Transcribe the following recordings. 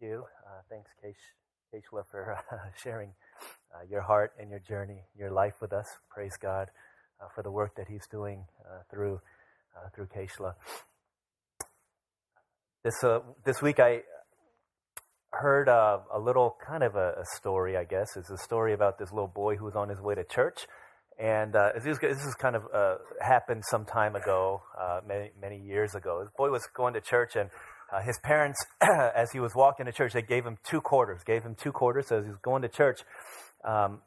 you. Uh, thanks, Keishla, for uh, sharing uh, your heart and your journey, your life with us. Praise God uh, for the work that He's doing uh, through uh, through Keishla. This this week I heard a little kind of a, a, story. I guess it's a story about this little boy who was on his way to church, and this, this is kind of happened some time ago, many many years ago. This boy was going to church and uh, his parents, as he was walking to church, they gave him two quarters, gave him two quarters. So as he was going to church, um,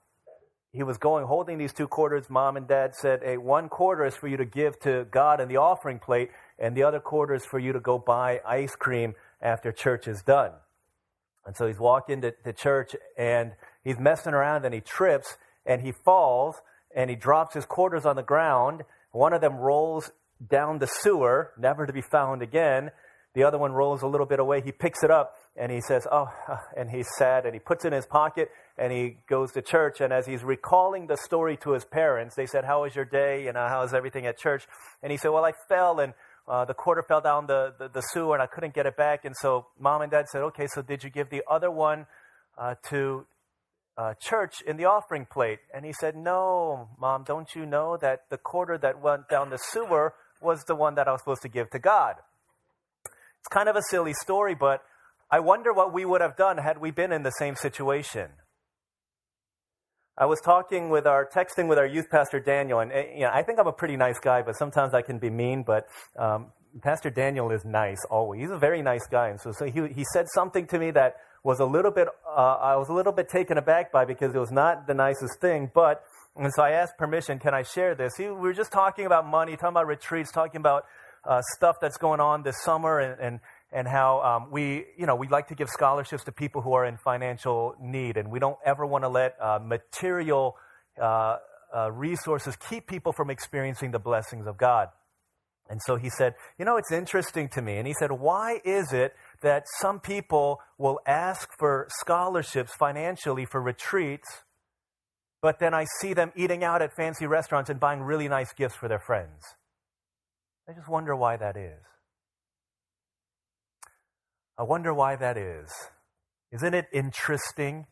he was going holding these two quarters. Mom and dad said, Hey, one quarter is for you to give to God in the offering plate, and the other quarter is for you to go buy ice cream after church is done. And so he's walking to, to church and he's messing around and he trips and he falls and he drops his quarters on the ground. One of them rolls down the sewer, never to be found again. The other one rolls a little bit away. He picks it up and he says, Oh, and he's sad and he puts it in his pocket and he goes to church. And as he's recalling the story to his parents, they said, How was your day? Know, how was everything at church? And he said, Well, I fell and uh, the quarter fell down the, the, the, sewer and I couldn't get it back. And so mom and dad said, Okay, so did you give the other one uh, to uh, church in the offering plate? And he said, No, mom, don't you know that the quarter that went down the sewer was the one that I was supposed to give to God? It's kind of a silly story, but I wonder what we would have done had we been in the same situation. I was talking with our, texting with our youth pastor Daniel, and eh, you know, I think I'm a pretty nice guy, but sometimes I can be mean. But um, Pastor Daniel is nice always. He's a very nice guy, and so, so he he said something to me that was a little bit uh, I was a little bit taken aback by because it was not the nicest thing, but. And so I asked permission, can I share this? He, we were just talking about money, talking about retreats, talking about uh, stuff that's going on this summer and, and, and how um, we, you know, we like to give scholarships to people who are in financial need. And we don't ever want to let uh, material uh, uh, resources keep people from experiencing the blessings of God. And so he said, You know, it's interesting to me. And he said, Why is it that some people will ask for scholarships financially for retreats, but then I see them eating out at fancy restaurants and buying really nice gifts for their friends? I just wonder why that is. I wonder why that is. Isn't it interesting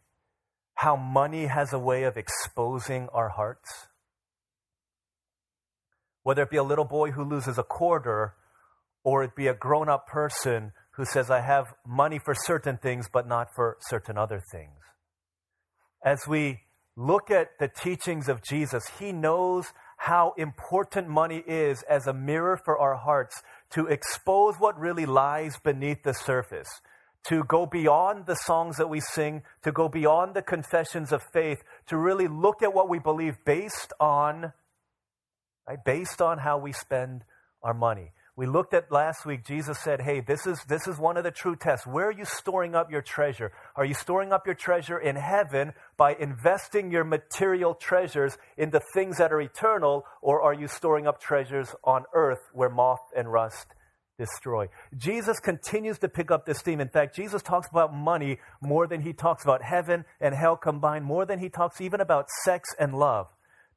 how money has a way of exposing our hearts? Whether it be a little boy who loses a quarter or it be a grown up person who says, I have money for certain things, but not for certain other things. As we look at the teachings of Jesus, he knows how important money is as a mirror for our hearts to expose what really lies beneath the surface, to go beyond the songs that we sing, to go beyond the confessions of faith, to really look at what we believe based on, right, based on how we spend our money. We looked at last week, Jesus said, Hey, this is, this is one of the true tests. Where are you storing up your treasure? Are you storing up your treasure in heaven by investing your material treasures in the things that are eternal, or are you storing up treasures on earth where moth and rust destroy? Jesus continues to pick up this theme. In fact, Jesus talks about money more than he talks about heaven and hell combined, more than he talks even about sex and love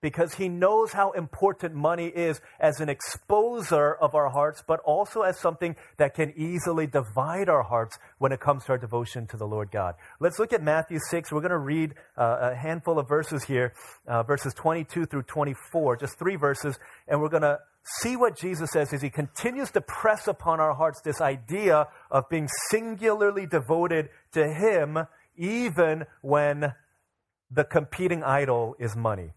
because he knows how important money is as an exposer of our hearts, but also as something that can easily divide our hearts when it comes to our devotion to the Lord God. Let's look at Matthew 6. We're going to read uh, a handful of verses here, uh, verses 22 through 24, just three verses, and we're going to see what Jesus says as he continues to press upon our hearts this idea of being singularly devoted to him, even when the competing idol is money.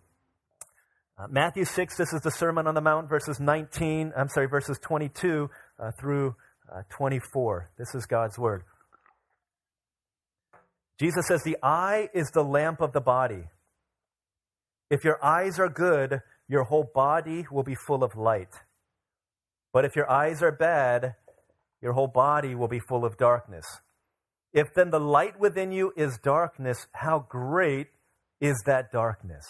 Uh, Matthew 6, this is the Sermon on the Mount, verses 19, I'm sorry, verses 22 uh, through uh, 24. This is God's Word. Jesus says, The eye is the lamp of the body. If your eyes are good, your whole body will be full of light. But if your eyes are bad, your whole body will be full of darkness. If then the light within you is darkness, how great is that darkness?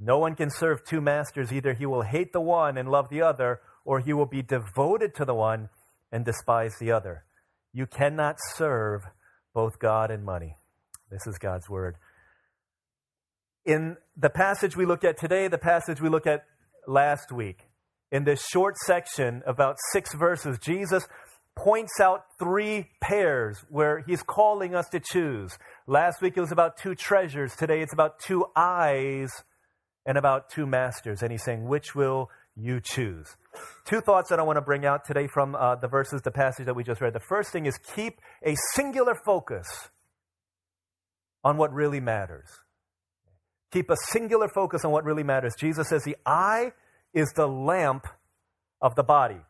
No one can serve two masters. Either he will hate the one and love the other, or he will be devoted to the one and despise the other. You cannot serve both God and money. This is God's word. In the passage we look at today, the passage we looked at last week, in this short section, about six verses, Jesus points out three pairs where he's calling us to choose. Last week it was about two treasures. Today it's about two eyes and about two masters. And he's saying, which will you choose? Two thoughts that I want to bring out today from uh, the verses, the passage that we just read. The first thing is keep a singular focus on what really matters. Keep a singular focus on what really matters. Jesus says the eye is the lamp of the body.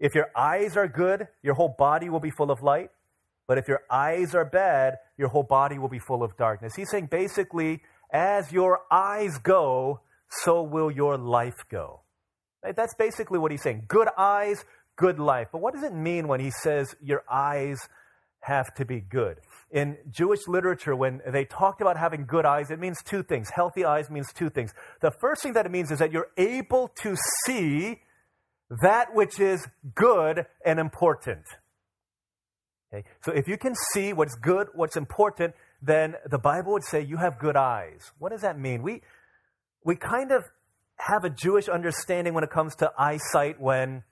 If your eyes are good, your whole body will be full of light. But if your eyes are bad, your whole body will be full of darkness. He's saying basically, as your eyes go, so will your life go. Right? That's basically what he's saying. Good eyes, good life. But what does it mean when he says your eyes have to be good? In Jewish literature, when they talked about having good eyes, it means two things. Healthy eyes means two things. The first thing that it means is that you're able to see that which is good and important. Okay? So if you can see what's good, what's important, then the Bible would say you have good eyes. What does that mean? We, we kind of have a Jewish understanding when it comes to eyesight when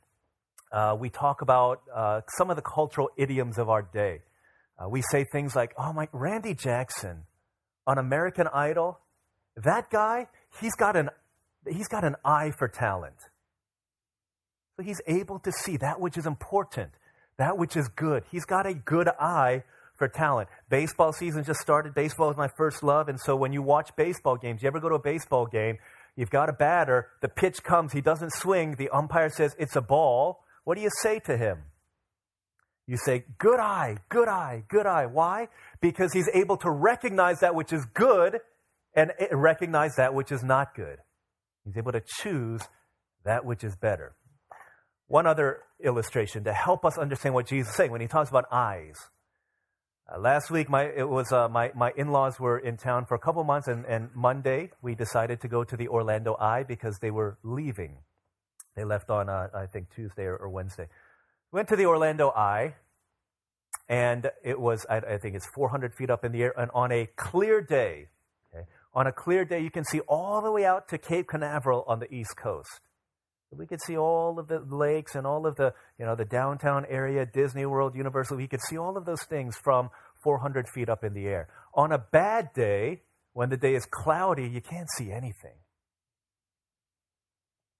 uh, we talk about uh, some of the cultural idioms of our day. Uh, we say things like, oh, my, Randy Jackson on American Idol, that guy, he's got an, he's got an eye for talent. So he's able to see that which is important, that which is good. He's got a good eye for talent. Baseball season just started. Baseball is my first love. And so when you watch baseball games, you ever go to a baseball game, you've got a batter, the pitch comes, he doesn't swing, the umpire says it's a ball. What do you say to him? You say, good eye, good eye, good eye. Why? Because he's able to recognize that which is good and recognize that which is not good. He's able to choose that which is better. One other illustration to help us understand what Jesus is saying when he talks about eyes. Uh, last week, my, it was, uh, my, my in-laws were in town for a couple months, and, and Monday we decided to go to the Orlando Eye because they were leaving. They left on, uh, I think, Tuesday or, or Wednesday. Went to the Orlando Eye, and it was, I, I, think it's 400 feet up in the air, and on a clear day, okay, on a clear day, you can see all the way out to Cape Canaveral on the East Coast. We could see all of the lakes and all of the, you know, the downtown area, Disney World, Universal. We could see all of those things from 400 feet up in the air. On a bad day, when the day is cloudy, you can't see anything.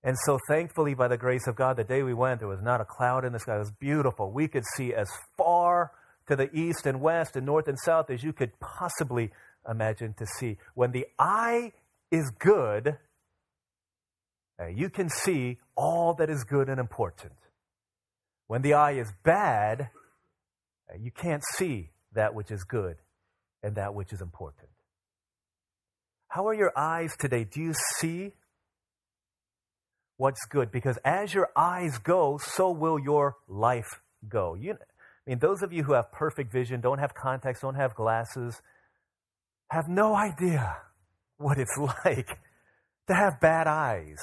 And so, thankfully, by the grace of God, the day we went, there was not a cloud in the sky. It was beautiful. We could see as far to the east and west and north and south as you could possibly imagine to see. When the eye is good, you can see all that is good and important. When the eye is bad, uh, you can't see that which is good and that which is important. How are your eyes today? Do you see what's good because as your eyes go, so will your life go. You, I mean, those of you who have perfect vision, don't have contacts, don't have glasses, have no idea what it's like to have bad eyes.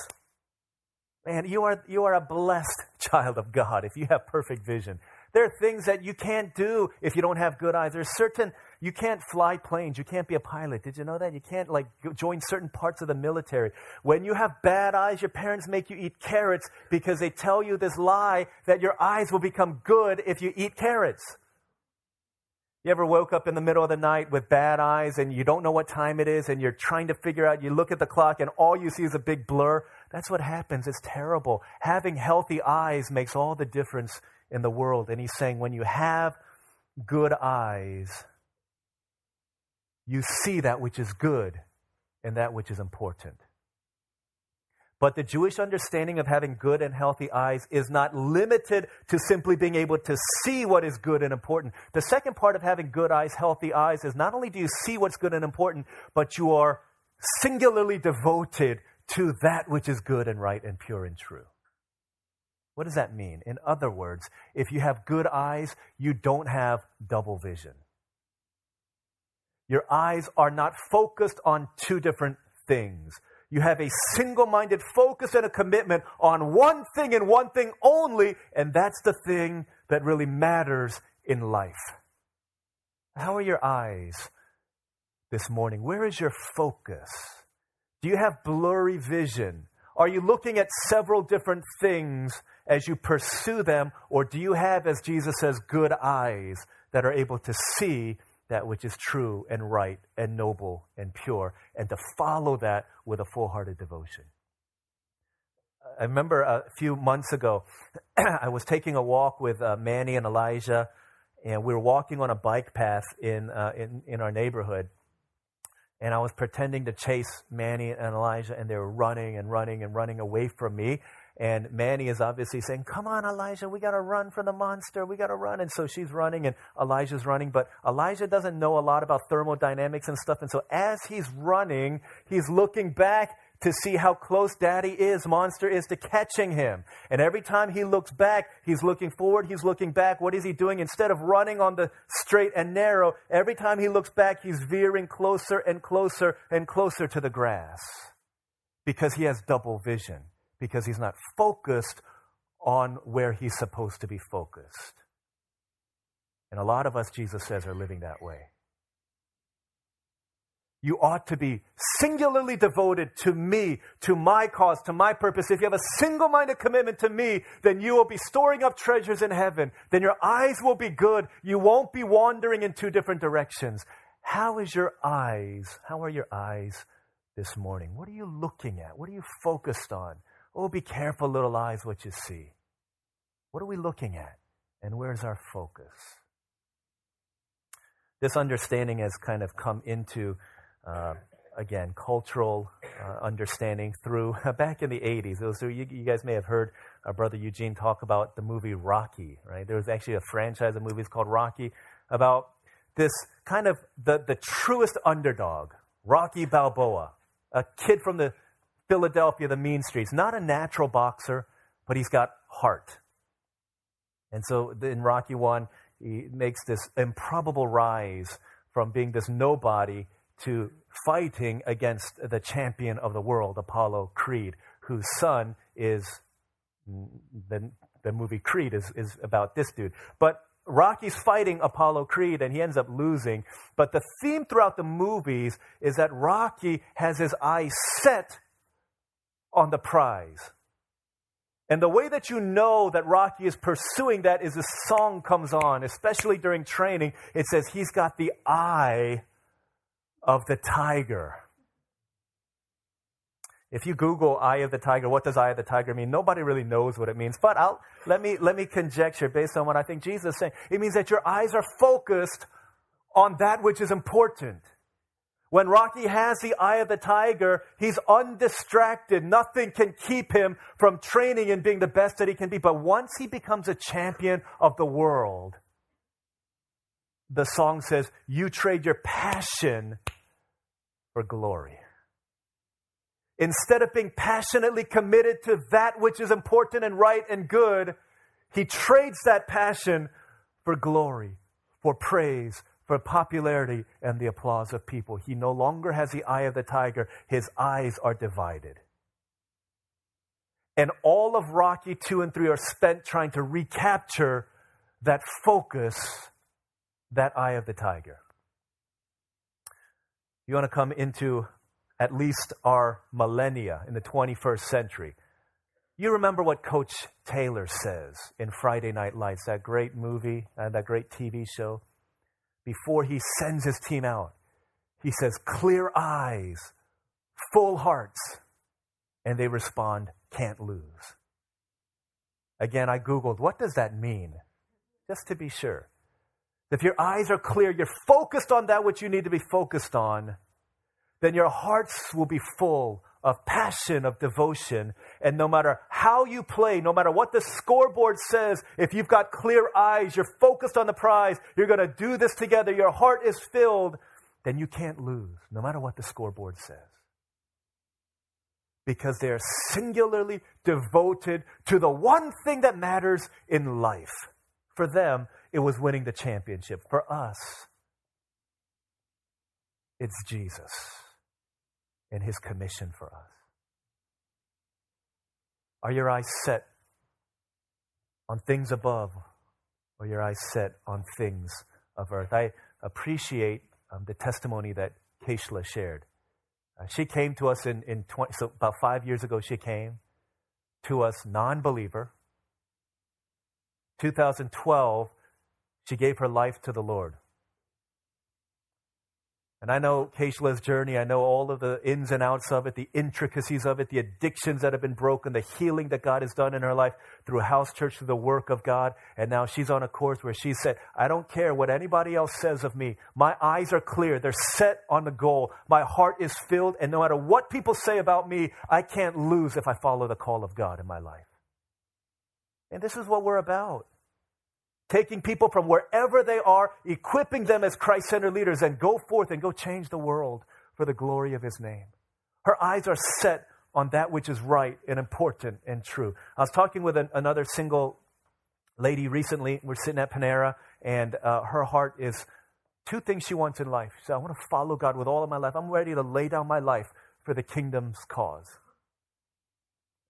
Man, you are, you are a blessed child of God if you have perfect vision. There are things that you can't do if you don't have good eyes. There's certain you can't fly planes. You can't be a pilot. Did you know that? You can't like join certain parts of the military. When you have bad eyes, your parents make you eat carrots because they tell you this lie that your eyes will become good if you eat carrots. You ever woke up in the middle of the night with bad eyes and you don't know what time it is and you're trying to figure out, you look at the clock and all you see is a big blur? That's what happens. It's terrible. Having healthy eyes makes all the difference in the world. And he's saying when you have good eyes, you see that which is good and that which is important. But the Jewish understanding of having good and healthy eyes is not limited to simply being able to see what is good and important. The second part of having good eyes, healthy eyes, is not only do you see what's good and important, but you are singularly devoted to that which is good and right and pure and true. What does that mean? In other words, if you have good eyes, you don't have double vision. Your eyes are not focused on two different things. You have a single minded focus and a commitment on one thing and one thing only, and that's the thing that really matters in life. How are your eyes this morning? Where is your focus? Do you have blurry vision? Are you looking at several different things as you pursue them, or do you have, as Jesus says, good eyes that are able to see that which is true and right and noble and pure, and to follow that with a full hearted devotion? I remember a few months ago, I was taking a walk with uh, Manny and Elijah, and we were walking on a bike path in, uh, in, in our neighborhood. And I was pretending to chase Manny and Elijah, and they were running and running and running away from me. And Manny is obviously saying, Come on, Elijah, we got to run from the monster. We got to run. And so she's running, and Elijah's running. But Elijah doesn't know a lot about thermodynamics and stuff. And so as he's running, he's looking back to see how close daddy is, monster is to catching him. And every time he looks back, he's looking forward, he's looking back. What is he doing? Instead of running on the straight and narrow, every time he looks back, he's veering closer and closer and closer to the grass. Because he has double vision. Because he's not focused on where he's supposed to be focused. And a lot of us, Jesus says, are living that way you ought to be singularly devoted to me, to my cause, to my purpose. If you have a single minded commitment to me, then you will be storing up treasures in heaven. Then your eyes will be good. You won't be wandering in two different directions. How is your eyes? How are your eyes this morning? What are you looking at? What are you focused on? Oh, be careful, little eyes, what you see. What are we looking at? And where's our focus? This understanding has kind of come into uh, again, cultural uh, understanding through back in the 80s. So you, you, guys may have heard our brother Eugene talk about the movie Rocky, right? There was actually a franchise of movies called Rocky about this kind of the, the truest underdog, Rocky Balboa, a kid from the Philadelphia, the mean streets, not a natural boxer, but he's got heart. And so in Rocky 1, he makes this improbable rise from being this nobody to fighting against the champion of the world, Apollo Creed, whose son is the, the movie Creed is, is about this dude. But Rocky's fighting Apollo Creed and he ends up losing. But the theme throughout the movies is that Rocky has his eyes set on the prize. And the way that you know that Rocky is pursuing that is a song comes on, especially during training. It says he's got the eye of the tiger. If you Google eye of the tiger, what does eye of the tiger mean? Nobody really knows what it means. But I'll, let, me, let me conjecture based on what I think Jesus is saying. It means that your eyes are focused on that which is important. When Rocky has the eye of the tiger, he's undistracted. Nothing can keep him from training and being the best that he can be. But once he becomes a champion of the world, the song says, You trade your passion for glory. Instead of being passionately committed to that which is important and right and good, he trades that passion for glory, for praise, for popularity, and the applause of people. He no longer has the eye of the tiger, his eyes are divided. And all of Rocky 2 and 3 are spent trying to recapture that focus that eye of the tiger. You want to come into at least our millennia in the 21st century. You remember what Coach Taylor says in Friday Night Lights, that great movie and uh, that great TV show? Before he sends his team out, he says, clear eyes, full hearts. And they respond, can't lose. Again, I Googled, what does that mean? Just to be sure. If your eyes are clear, you're focused on that which you need to be focused on, then your hearts will be full of passion, of devotion. And no matter how you play, no matter what the scoreboard says, if you've got clear eyes, you're focused on the prize, you're going to do this together, your heart is filled, then you can't lose, no matter what the scoreboard says. Because they are singularly devoted to the one thing that matters in life. For them, it was winning the championship. For us, it's Jesus and his commission for us. Are your eyes set on things above or your eyes set on things of earth? I appreciate um, the testimony that Keishla shared. Uh, she came to us in, in 20, so about five years ago, she came to us non believer 2012, she gave her life to the Lord. And I know Keishla's journey. I know all of the ins and outs of it, the intricacies of it, the addictions that have been broken, the healing that God has done in her life through house church, through the work of God. And now she's on a course where she said, I don't care what anybody else says of me. My eyes are clear. They're set on the goal. My heart is filled. And no matter what people say about me, I can't lose if I follow the call of God in my life. And this is what we're about taking people from wherever they are, equipping them as Christ centered leaders, and go forth and go change the world for the glory of His name. Her eyes are set on that which is right and important and true. I was talking with an, another single lady recently. We're sitting at Panera, and uh, her heart is two things she wants in life. She said, I want to follow God with all of my life. I'm ready to lay down my life for the kingdom's cause.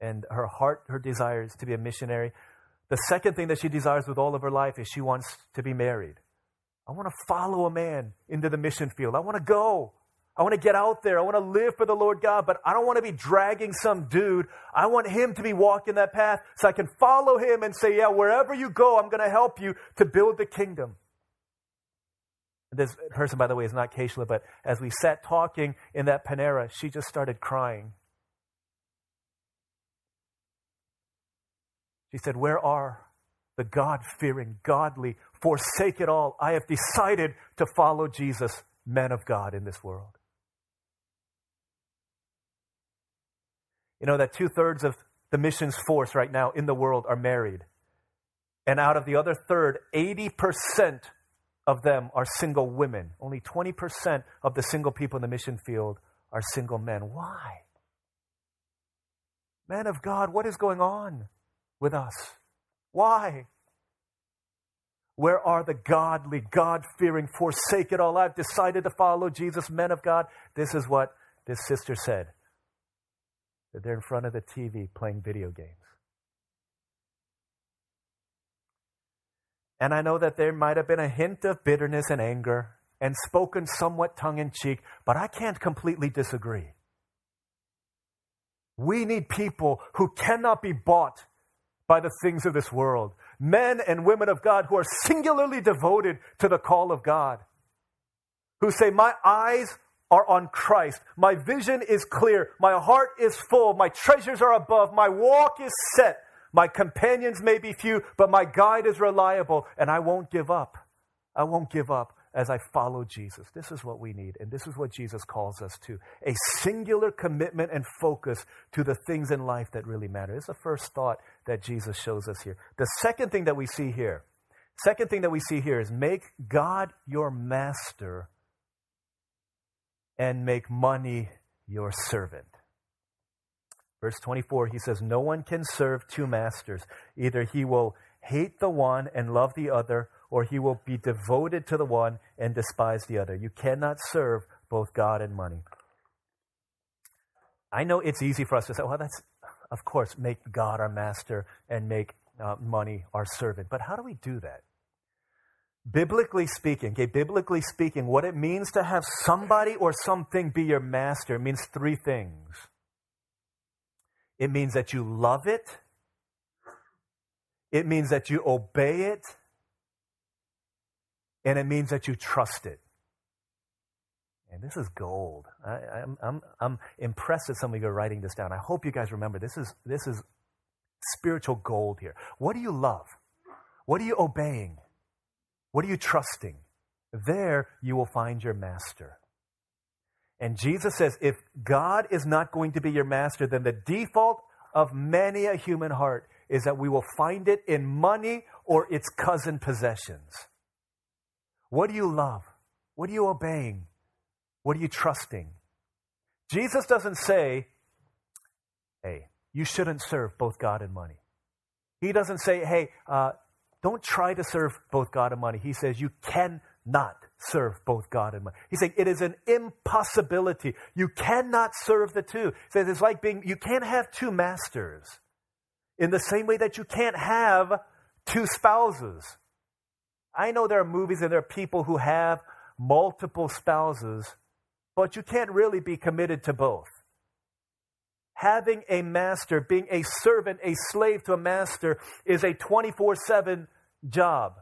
And her heart, her desire is to be a missionary. The second thing that she desires with all of her life is she wants to be married. I want to follow a man into the mission field. I want to go. I want to get out there. I want to live for the Lord God, but I don't want to be dragging some dude. I want him to be walking that path so I can follow him and say, Yeah, wherever you go, I'm going to help you to build the kingdom. This person, by the way, is not Keishla, but as we sat talking in that Panera, she just started crying. He said, Where are the God fearing, godly, forsake it all? I have decided to follow Jesus, men of God in this world. You know that two thirds of the missions force right now in the world are married. And out of the other third, 80% of them are single women. Only 20% of the single people in the mission field are single men. Why? Men of God, what is going on? With us. Why? Where are the godly, God fearing, forsake it all? I've decided to follow Jesus, men of God. This is what this sister said. That they're in front of the TV playing video games. And I know that there might have been a hint of bitterness and anger and spoken somewhat tongue in cheek, but I can't completely disagree. We need people who cannot be bought by the things of this world. Men and women of God who are singularly devoted to the call of God. Who say, My eyes are on Christ. My vision is clear. My heart is full. My treasures are above. My walk is set. My companions may be few, but my guide is reliable, and I won't give up. I won't give up as I follow Jesus. This is what we need, and this is what Jesus calls us to a singular commitment and focus to the things in life that really matter. It's the first thought that Jesus shows us here. The second thing that we see here, second thing that we see here is make God your master and make money your servant. Verse 24, he says, No one can serve two masters. Either he will hate the one and love the other, or he will be devoted to the one and despise the other. You cannot serve both God and money. I know it's easy for us to say, well, that's, of course, make God our master and make uh, money our servant. But how do we do that? Biblically speaking, okay, biblically speaking, what it means to have somebody or something be your master means three things. It means that you love it, it means that you obey it, and it means that you trust it. And this is gold. I, am I'm, I'm impressed that some of you are writing this down. I hope you guys remember this is, this is spiritual gold here. What do you love? What are you obeying? What are you trusting? There you will find your master. And Jesus says if God is not going to be your master, then the default of many a human heart is that we will find it in money or its cousin possessions. What do you love? What are you obeying? What are you trusting? Jesus doesn't say, hey, you shouldn't serve both God and money. He doesn't say, hey, uh, don't try to serve both God and money. He says, you cannot serve both God and money. He's saying it is an impossibility. You cannot serve the two. He says it's like being, you can't have two masters in the same way that you can't have two spouses. I know there are movies and there are people who have multiple spouses, but you can't really be committed to both. Having a master, being a servant, a slave to a master, is a 24 7 job.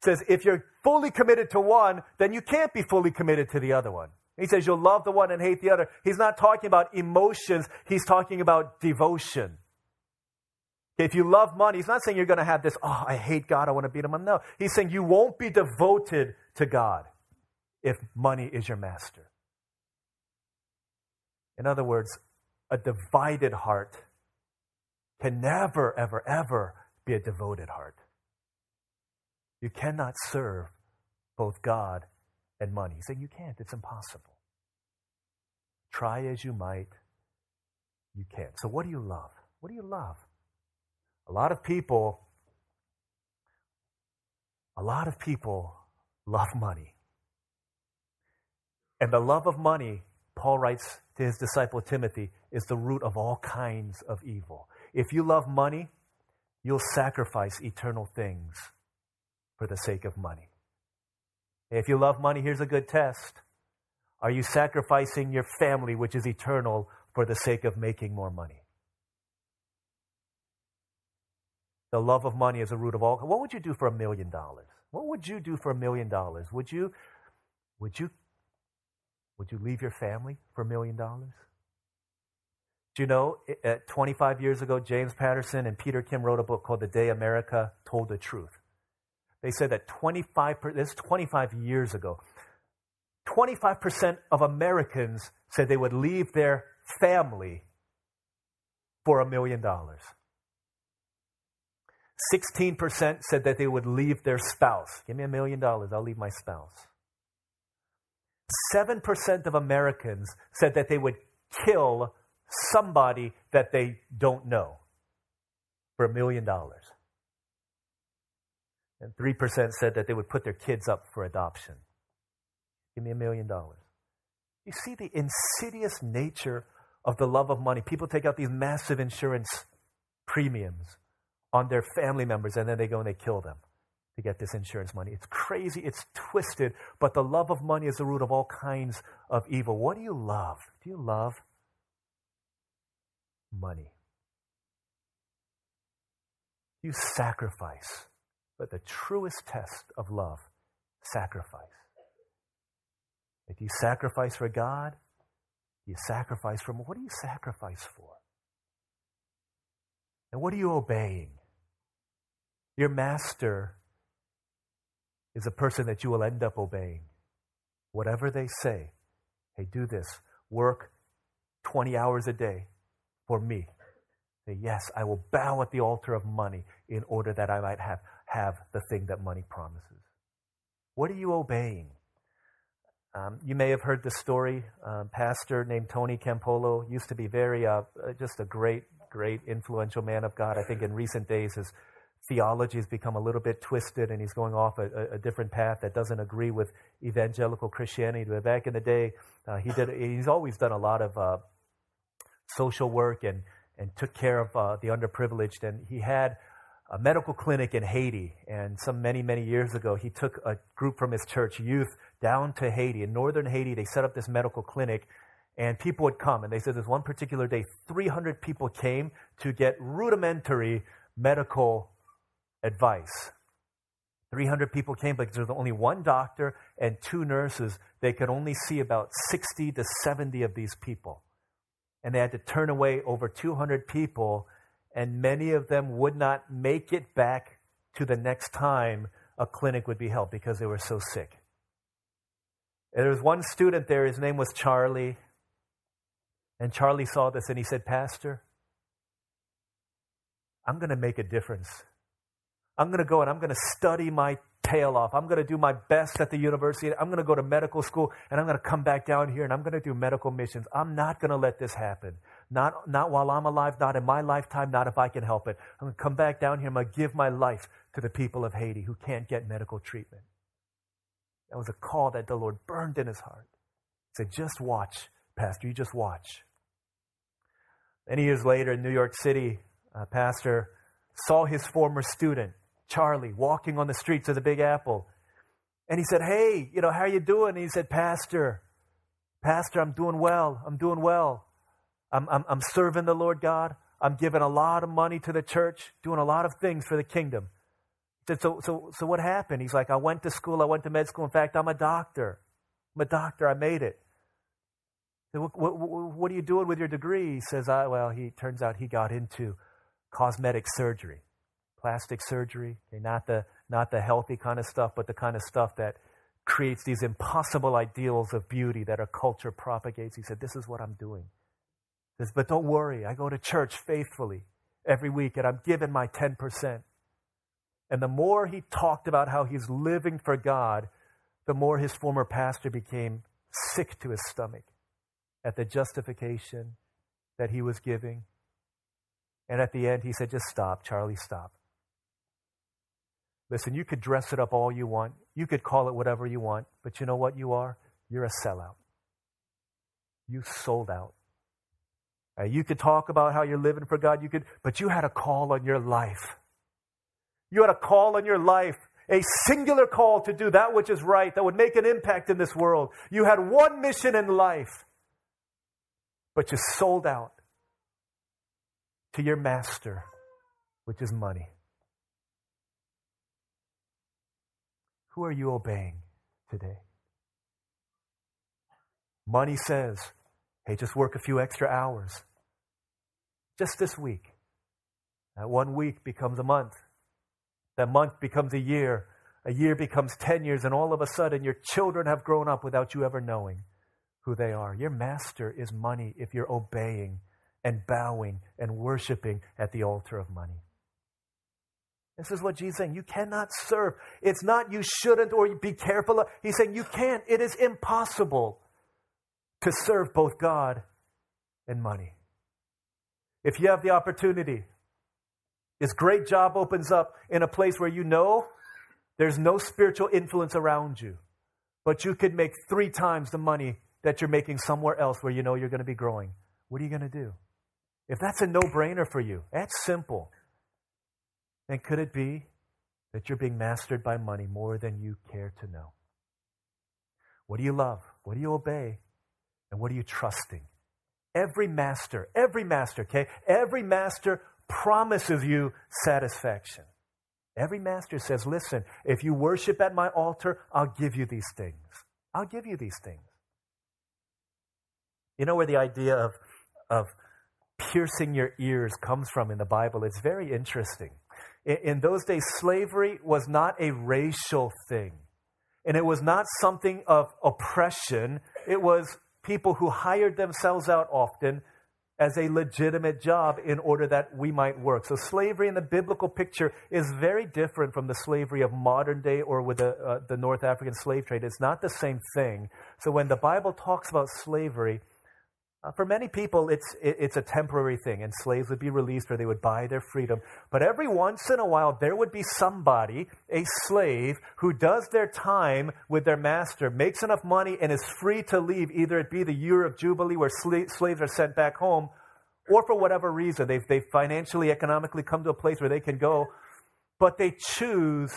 It says if you're fully committed to one, then you can't be fully committed to the other one. He says you'll love the one and hate the other. He's not talking about emotions, he's talking about devotion. If you love money, he's not saying you're going to have this, oh, I hate God, I want to beat him up. No. He's saying you won't be devoted to God if money is your master. In other words, a divided heart can never, ever, ever be a devoted heart. You cannot serve both God and money. He's saying you can't, it's impossible. Try as you might, you can't. So, what do you love? What do you love? A lot of people, a lot of people love money. And the love of money, Paul writes to his disciple Timothy, is the root of all kinds of evil. If you love money, you'll sacrifice eternal things for the sake of money. If you love money, here's a good test. Are you sacrificing your family, which is eternal, for the sake of making more money? The love of money is the root of all. What would you do for a million dollars? What would you do for a million dollars? Would you, would you, would you leave your family for a million dollars? Do you know, at 25 years ago, James Patterson and Peter Kim wrote a book called The Day America Told the Truth. They said that 25, this is 25 years ago, 25% of Americans said they would leave their family for a million dollars. 16% said that they would leave their spouse. Give me a million dollars, I'll leave my spouse. 7% of Americans said that they would kill somebody that they don't know for a million dollars. And 3% said that they would put their kids up for adoption. Give me a million dollars. You see the insidious nature of the love of money. People take out these massive insurance premiums on their family members and then they go and they kill them to get this insurance money. It's crazy, it's twisted, but the love of money is the root of all kinds of evil. What do you love? Do you love money? You sacrifice, but the truest test of love, sacrifice. If you sacrifice for God, you sacrifice for what do you sacrifice for? And what are you obeying? Your master is a person that you will end up obeying. Whatever they say, hey, do this, work 20 hours a day for me. Say, yes, I will bow at the altar of money in order that I might have, have the thing that money promises. What are you obeying? Um, you may have heard the story. Um, pastor named Tony Campolo used to be very, uh, just a great, great influential man of God. I think in recent days his theology has become a little bit twisted and he's going off a, a different path that doesn't agree with evangelical Christianity. But back in the day, uh, he did, he's always done a lot of uh, social work and, and took care of uh, the underprivileged. And he had a medical clinic in Haiti. And some many, many years ago, he took a group from his church, youth, down to Haiti. In northern Haiti, they set up this medical clinic and people would come. And they said this one particular day, 300 people came to get rudimentary medical advice. 300 people came, but there was only one doctor and two nurses. They could only see about 60 to 70 of these people. And they had to turn away over 200 people, and many of them would not make it back to the next time a clinic would be held because they were so sick. And there was one student there, his name was Charlie. And Charlie saw this and he said, Pastor, I'm going to make a difference I'm going to go and I'm going to study my tail off. I'm going to do my best at the university. I'm going to go to medical school and I'm going to come back down here and I'm going to do medical missions. I'm not going to let this happen. Not, not while I'm alive, not in my lifetime, not if I can help it. I'm going to come back down here. I'm going to give my life to the people of Haiti who can't get medical treatment. That was a call that the Lord burned in his heart. He said, just watch, Pastor. You just watch. Many years later in New York City, a pastor saw his former student Charlie walking on the streets of the Big Apple. And he said, Hey, you know, how are you doing? And he said, Pastor, Pastor, I'm doing well. I'm doing well. I'm, I'm, I'm serving the Lord God. I'm giving a lot of money to the church, doing a lot of things for the kingdom. He said, so, so, so what happened? He's like, I went to school, I went to med school. In fact, I'm a doctor. I'm a doctor, I made it. What, what, what, are you doing with your degree? He says, I, well, he turns out he got into cosmetic surgery, plastic surgery, okay, not, the, not the healthy kind of stuff, but the kind of stuff that creates these impossible ideals of beauty that our culture propagates. He said, This is what I'm doing. Says, but don't worry, I go to church faithfully every week and I'm giving my 10%. And the more he talked about how he's living for God, the more his former pastor became sick to his stomach at the justification that he was giving. And at the end, he said, Just stop, Charlie, stop. Listen, you could dress it up all you want. You could call it whatever you want. But you know what you are? You're a sellout. You sold out. Uh, you could talk about how you're living for God. You could, but you had a call on your life. You had a call on your life a singular call to do that which is right, that would make an impact in this world. You had one mission in life, but you sold out to your master, which is money. Who are you obeying today? Money says, hey, just work a few extra hours. Just this week. That one week becomes a month. That month becomes a year. A year becomes 10 years, and all of a sudden your children have grown up without you ever knowing who they are. Your master is money if you're obeying and bowing and worshiping at the altar of money. This is what Jesus is saying. You cannot serve. It's not you shouldn't or be careful. He's saying you can't. It is impossible to serve both God and money. If you have the opportunity, this great job opens up in a place where you know there's no spiritual influence around you, but you could make three times the money that you're making somewhere else where you know you're going to be growing. What are you going to do? If that's a no brainer for you, that's simple. Then could it be that you're being mastered by money more than you care to know? What do you love? What do you obey? And what are you trusting? Every master, every master, okay? Every master promises you satisfaction. Every master says, Listen, if you worship at my altar, I'll give you these things. I'll give you these things. You know where the idea of, of piercing your ears comes from in the Bible? It's very interesting. In, those days, slavery was not a racial thing, and it was not something of oppression. It was people who hired themselves out often as a legitimate job in order that we might work. So, slavery in the biblical picture is very different from the slavery of modern day or with the, uh, the North African slave trade. It's not the same thing. So, when the Bible talks about slavery, uh, for many people, it's, it, it's a temporary thing, and slaves would be released or they would buy their freedom. But every once in a while, there would be somebody, a slave, who does their time with their master, makes enough money, and is free to leave, either it be the year of Jubilee where sl- slaves are sent back home, or for whatever reason, they've, they've financially, economically come to a place where they can go, but they choose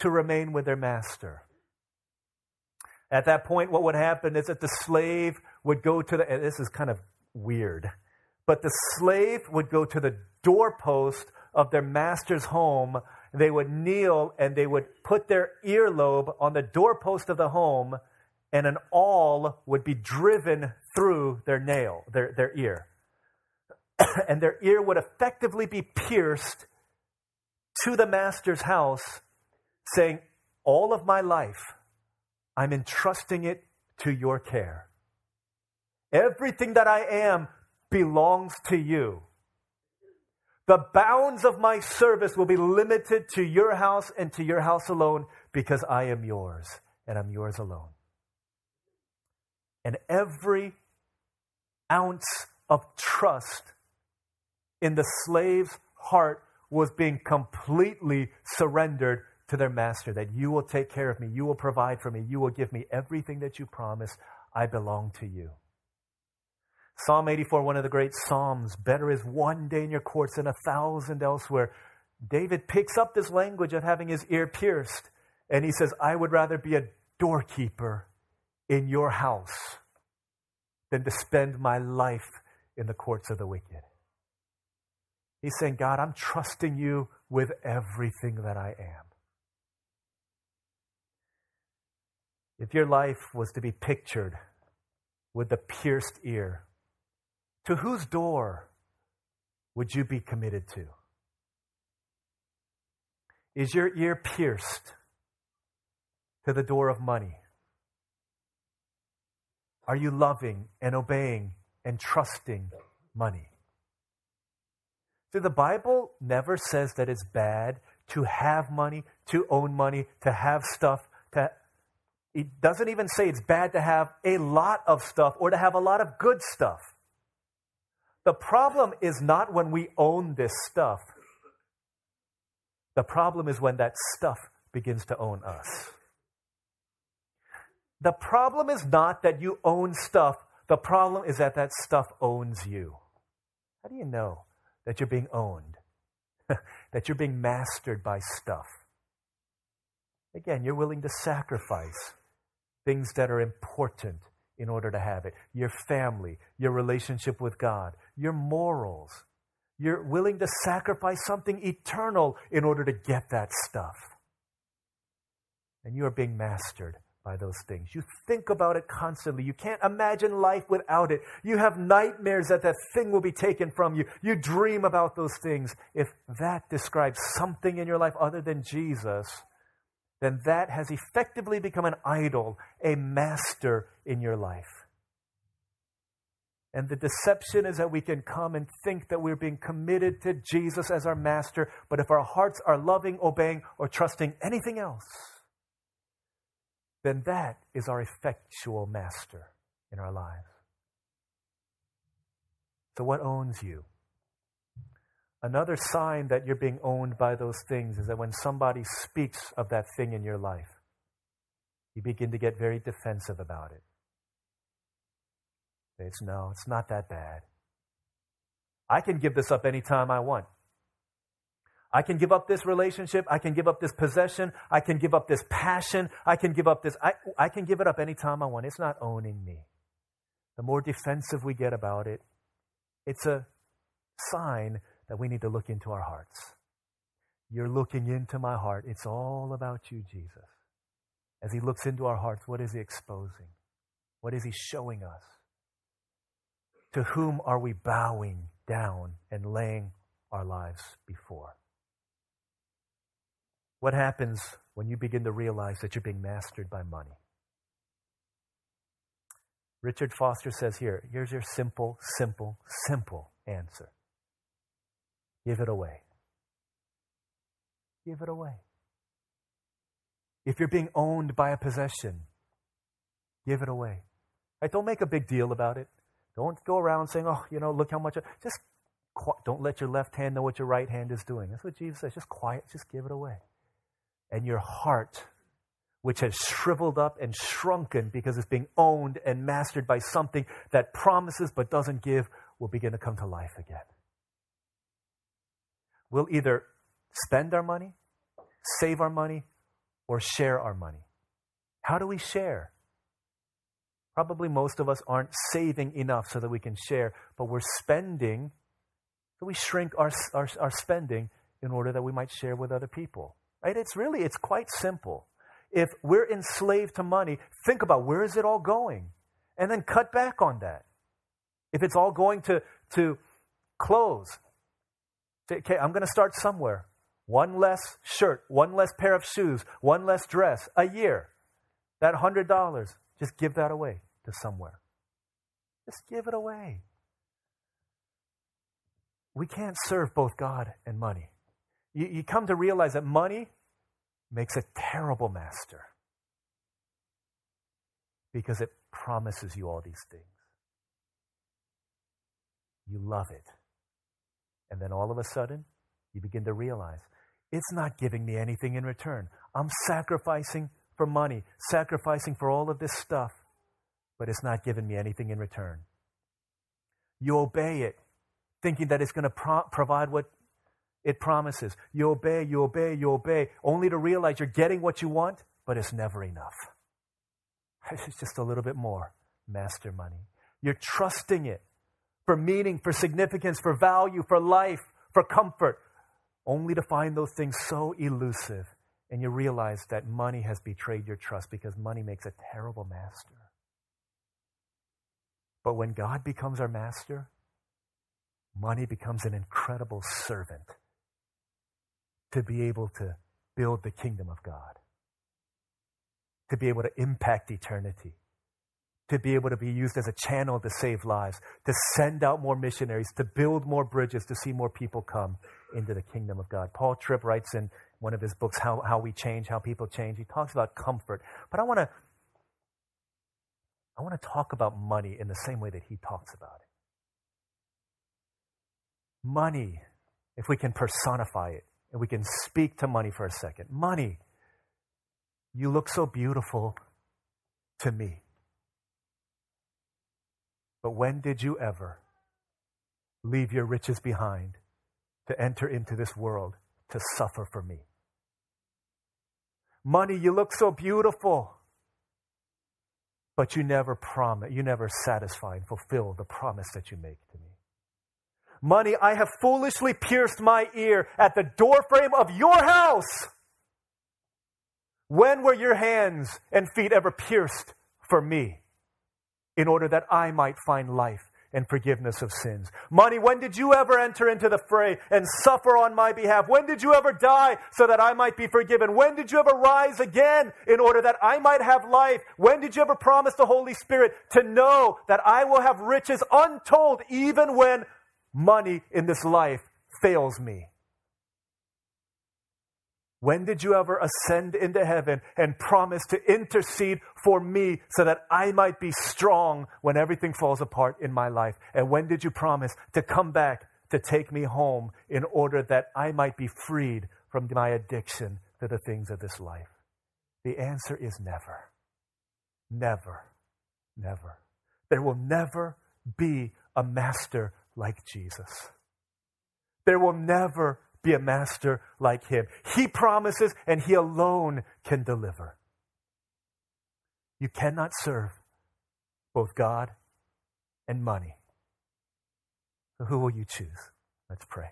to remain with their master. At that point, what would happen is that the slave would go to the, this is kind of weird, but the slave would go to the doorpost of their master's home. They would kneel and they would put their earlobe on the doorpost of the home, and an awl would be driven through their nail, their, their ear. and their ear would effectively be pierced to the master's house, saying, All of my life, I'm entrusting it to your care. Everything that I am belongs to you. The bounds of my service will be limited to your house and to your house alone because I am yours and I'm yours alone. And every ounce of trust in the slave's heart was being completely surrendered to their master that you will take care of me, you will provide for me, you will give me everything that you promise. I belong to you. Psalm 84, one of the great Psalms, better is one day in your courts than a thousand elsewhere. David picks up this language of having his ear pierced, and he says, I would rather be a doorkeeper in your house than to spend my life in the courts of the wicked. He's saying, God, I'm trusting you with everything that I am. If your life was to be pictured with the pierced ear, to whose door would you be committed to? Is your ear pierced to the door of money? Are you loving and obeying and trusting money? See, the Bible never says that it's bad to have money, to own money, to have stuff. To, it doesn't even say it's bad to have a lot of stuff or to have a lot of good stuff. The problem is not when we own this stuff. The problem is when that stuff begins to own us. The problem is not that you own stuff, the problem is that that stuff owns you. How do you know that you're being owned? that you're being mastered by stuff? Again, you're willing to sacrifice things that are important in order to have it your family, your relationship with God, your morals. You're willing to sacrifice something eternal in order to get that stuff. And you are being mastered by those things. You think about it constantly. You can't imagine life without it. You have nightmares that that thing will be taken from you. You dream about those things. If that describes something in your life other than Jesus, then that has effectively become an idol, a master in your life. And the deception is that we can come and think that we're being committed to Jesus as our master, but if our hearts are loving, obeying, or trusting anything else, then that is our effectual master in our lives. So, what owns you? Another sign that you're being owned by those things is that when somebody speaks of that thing in your life, you begin to get very defensive about it. It's no, it's not that bad. I can give this up anytime I want. I can give up this relationship. I can give up this possession. I can give up this passion. I can give up this. I, I can give it up anytime I want. It's not owning me. The more defensive we get about it, it's a sign that we need to look into our hearts. You're looking into my heart. It's all about you, Jesus. As He looks into our hearts, what is He exposing? What is He showing us? To whom are we bowing down and laying our lives before? What happens when you begin to realize that you're being mastered by money? Richard Foster says here here's your simple, simple, simple answer give it away. Give it away. If you're being owned by a possession, give it away. Right, don't make a big deal about it. Don't go around saying, oh, you know, look how much. I, just don't let your left hand know what your right hand is doing. That's what Jesus says. Just quiet, just give it away and your heart, which has shriveled up and shrunken because it's being owned and mastered by something that promises but doesn't give, will begin to come to life again. We'll either spend our money, save our money, or share our money. How do we share? Probably most of us aren't saving enough so that we can share, but we're spending, so we shrink our, our, our spending in order that we might share with other people. Right? It's really, it's quite simple. If we're enslaved to money, think about where is it all going? And then cut back on that. If it's all going to, to clothes, okay, I'm going to start somewhere. One less shirt, one less pair of shoes, one less dress a year. That $100, just give that away to somewhere. Just give it away. We can't serve both God and money. You, you come to realize that money makes a terrible master because it promises you all these things. You love it. And then all of a sudden, you begin to realize it's not giving me anything in return. I'm sacrificing for money, sacrificing for all of this stuff, but it's not giving me anything in return. You obey it, thinking that it's going to pro- provide what it promises. You obey, you obey, you obey, only to realize you're getting what you want, but it's never enough. It's just a little bit more master money. You're trusting it for meaning, for significance, for value, for life, for comfort. only to find those things so elusive. And you realize that money has betrayed your trust because money makes a terrible master. But when God becomes our master, money becomes an incredible servant to be able to build the kingdom of God, to be able to impact eternity, to be able to be used as a channel to save lives, to send out more missionaries, to build more bridges, to see more people come into the kingdom of God. Paul Tripp writes in one of his books, How, How We Change, How People Change. He talks about comfort. But I want to I want to talk about money in the same way that he talks about it. Money, if we can personify it, and we can speak to money for a second. Money, you look so beautiful to me. But when did you ever leave your riches behind to enter into this world to suffer for me? Money, you look so beautiful, but you never promise, you never satisfy and fulfill the promise that you make to me. Money, I have foolishly pierced my ear at the doorframe of your house. When were your hands and feet ever pierced for me in order that I might find life and forgiveness of sins. Money, when did you ever enter into the fray and suffer on my behalf? When did you ever die so that I might be forgiven? When did you ever rise again in order that I might have life? When did you ever promise the Holy Spirit to know that I will have riches untold even when money in this life fails me? When did you ever ascend into heaven and promise to intercede for me so that I might be strong when everything falls apart in my life? And when did you promise to come back to take me home in order that I might be freed from my addiction to the things of this life? The answer is never. Never. Never. There will never be a master like Jesus. There will never be a master like him. He promises, and he alone can deliver. You cannot serve both God and money. So who will you choose? Let's pray.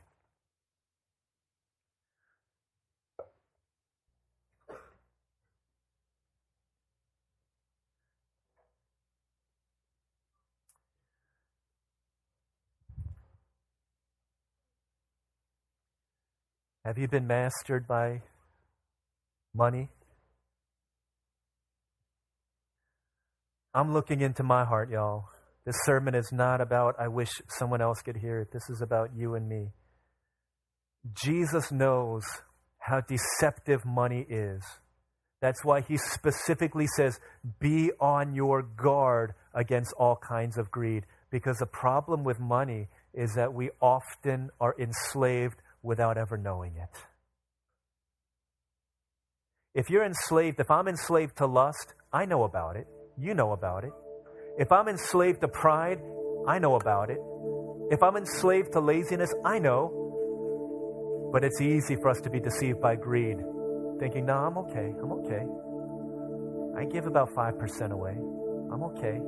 Have you been mastered by money? I'm looking into my heart, y'all. This sermon is not about, I wish someone else could hear it. This is about you and me. Jesus knows how deceptive money is. That's why he specifically says, be on your guard against all kinds of greed. Because the problem with money is that we often are enslaved without ever knowing it. If you're enslaved, if I'm enslaved to lust, I know about it. You know about it. If I'm enslaved to pride, I know about it. If I'm enslaved to laziness, I know. But it's easy for us to be deceived by greed, thinking, no, I'm okay. I'm okay. I give about 5% away. I'm okay.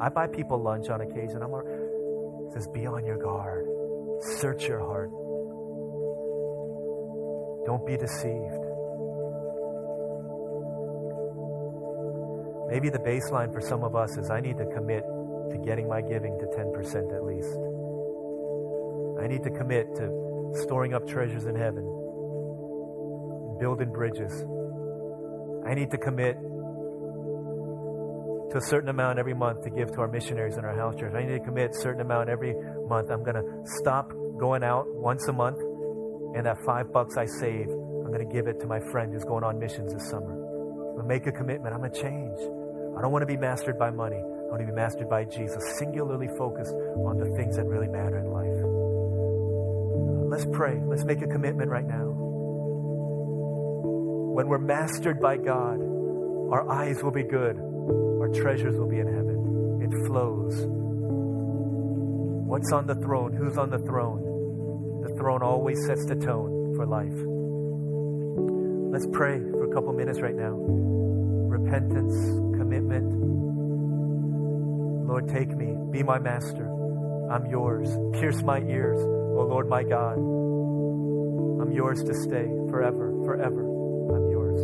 I buy people lunch on occasion. I'm all right. It says, be on your guard. Search your heart. Don't be deceived. Maybe the baseline for some of us is I need to commit to getting my giving to 10% at least. I need to commit to storing up treasures in heaven, building bridges. I need to commit to a certain amount every month to give to our missionaries in our house church. I need to commit a certain amount every month. I'm going to stop going out once a month and that five bucks I save, I'm going to give it to my friend who's going on missions this summer. I'm going to make a commitment. I'm going to change. I don't want to be mastered by money. I want to be mastered by Jesus, singularly focused on the things that really matter in life. Uh, let's pray. Let's make a commitment right now. When we're mastered by God, our eyes will be good, our treasures will be in heaven. It flows. What's on the throne? Who's on the throne? Throne always sets the tone for life. Let's pray for a couple minutes right now. Repentance, commitment. Lord, take me. Be my master. I'm yours. Pierce my ears, O Lord my God. I'm yours to stay forever, forever. I'm yours.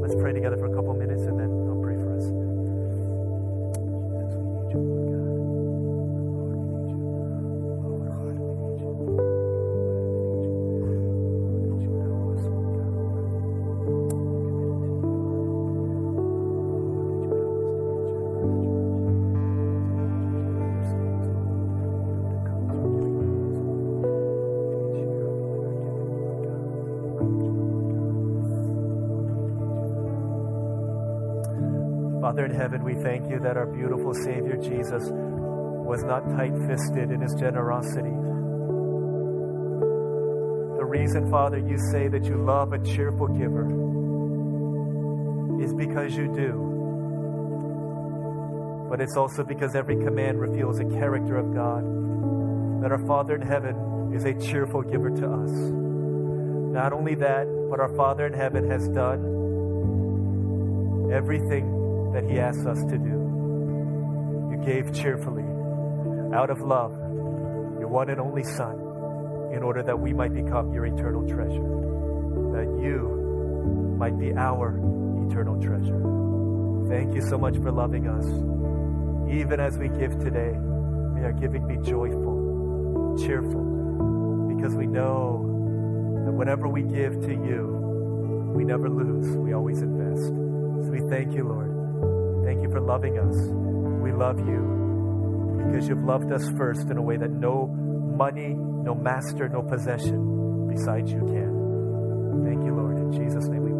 Let's pray together for a couple Father in heaven, we thank you that our beautiful Savior Jesus was not tight fisted in his generosity. The reason, Father, you say that you love a cheerful giver is because you do. But it's also because every command reveals a character of God, that our Father in heaven is a cheerful giver to us. Not only that, but our Father in heaven has done everything that He asks us to do. You gave cheerfully, out of love, your one and only Son, in order that we might become your eternal treasure, that you might be our eternal treasure. Thank you so much for loving us. Even as we give today, may our giving be joyful, cheerful, because we know that whenever we give to you, we never lose, we always invest. So we thank you, Lord. Thank you for loving us. We love you because you've loved us first in a way that no money, no master, no possession besides you can. Thank you, Lord. In Jesus' name.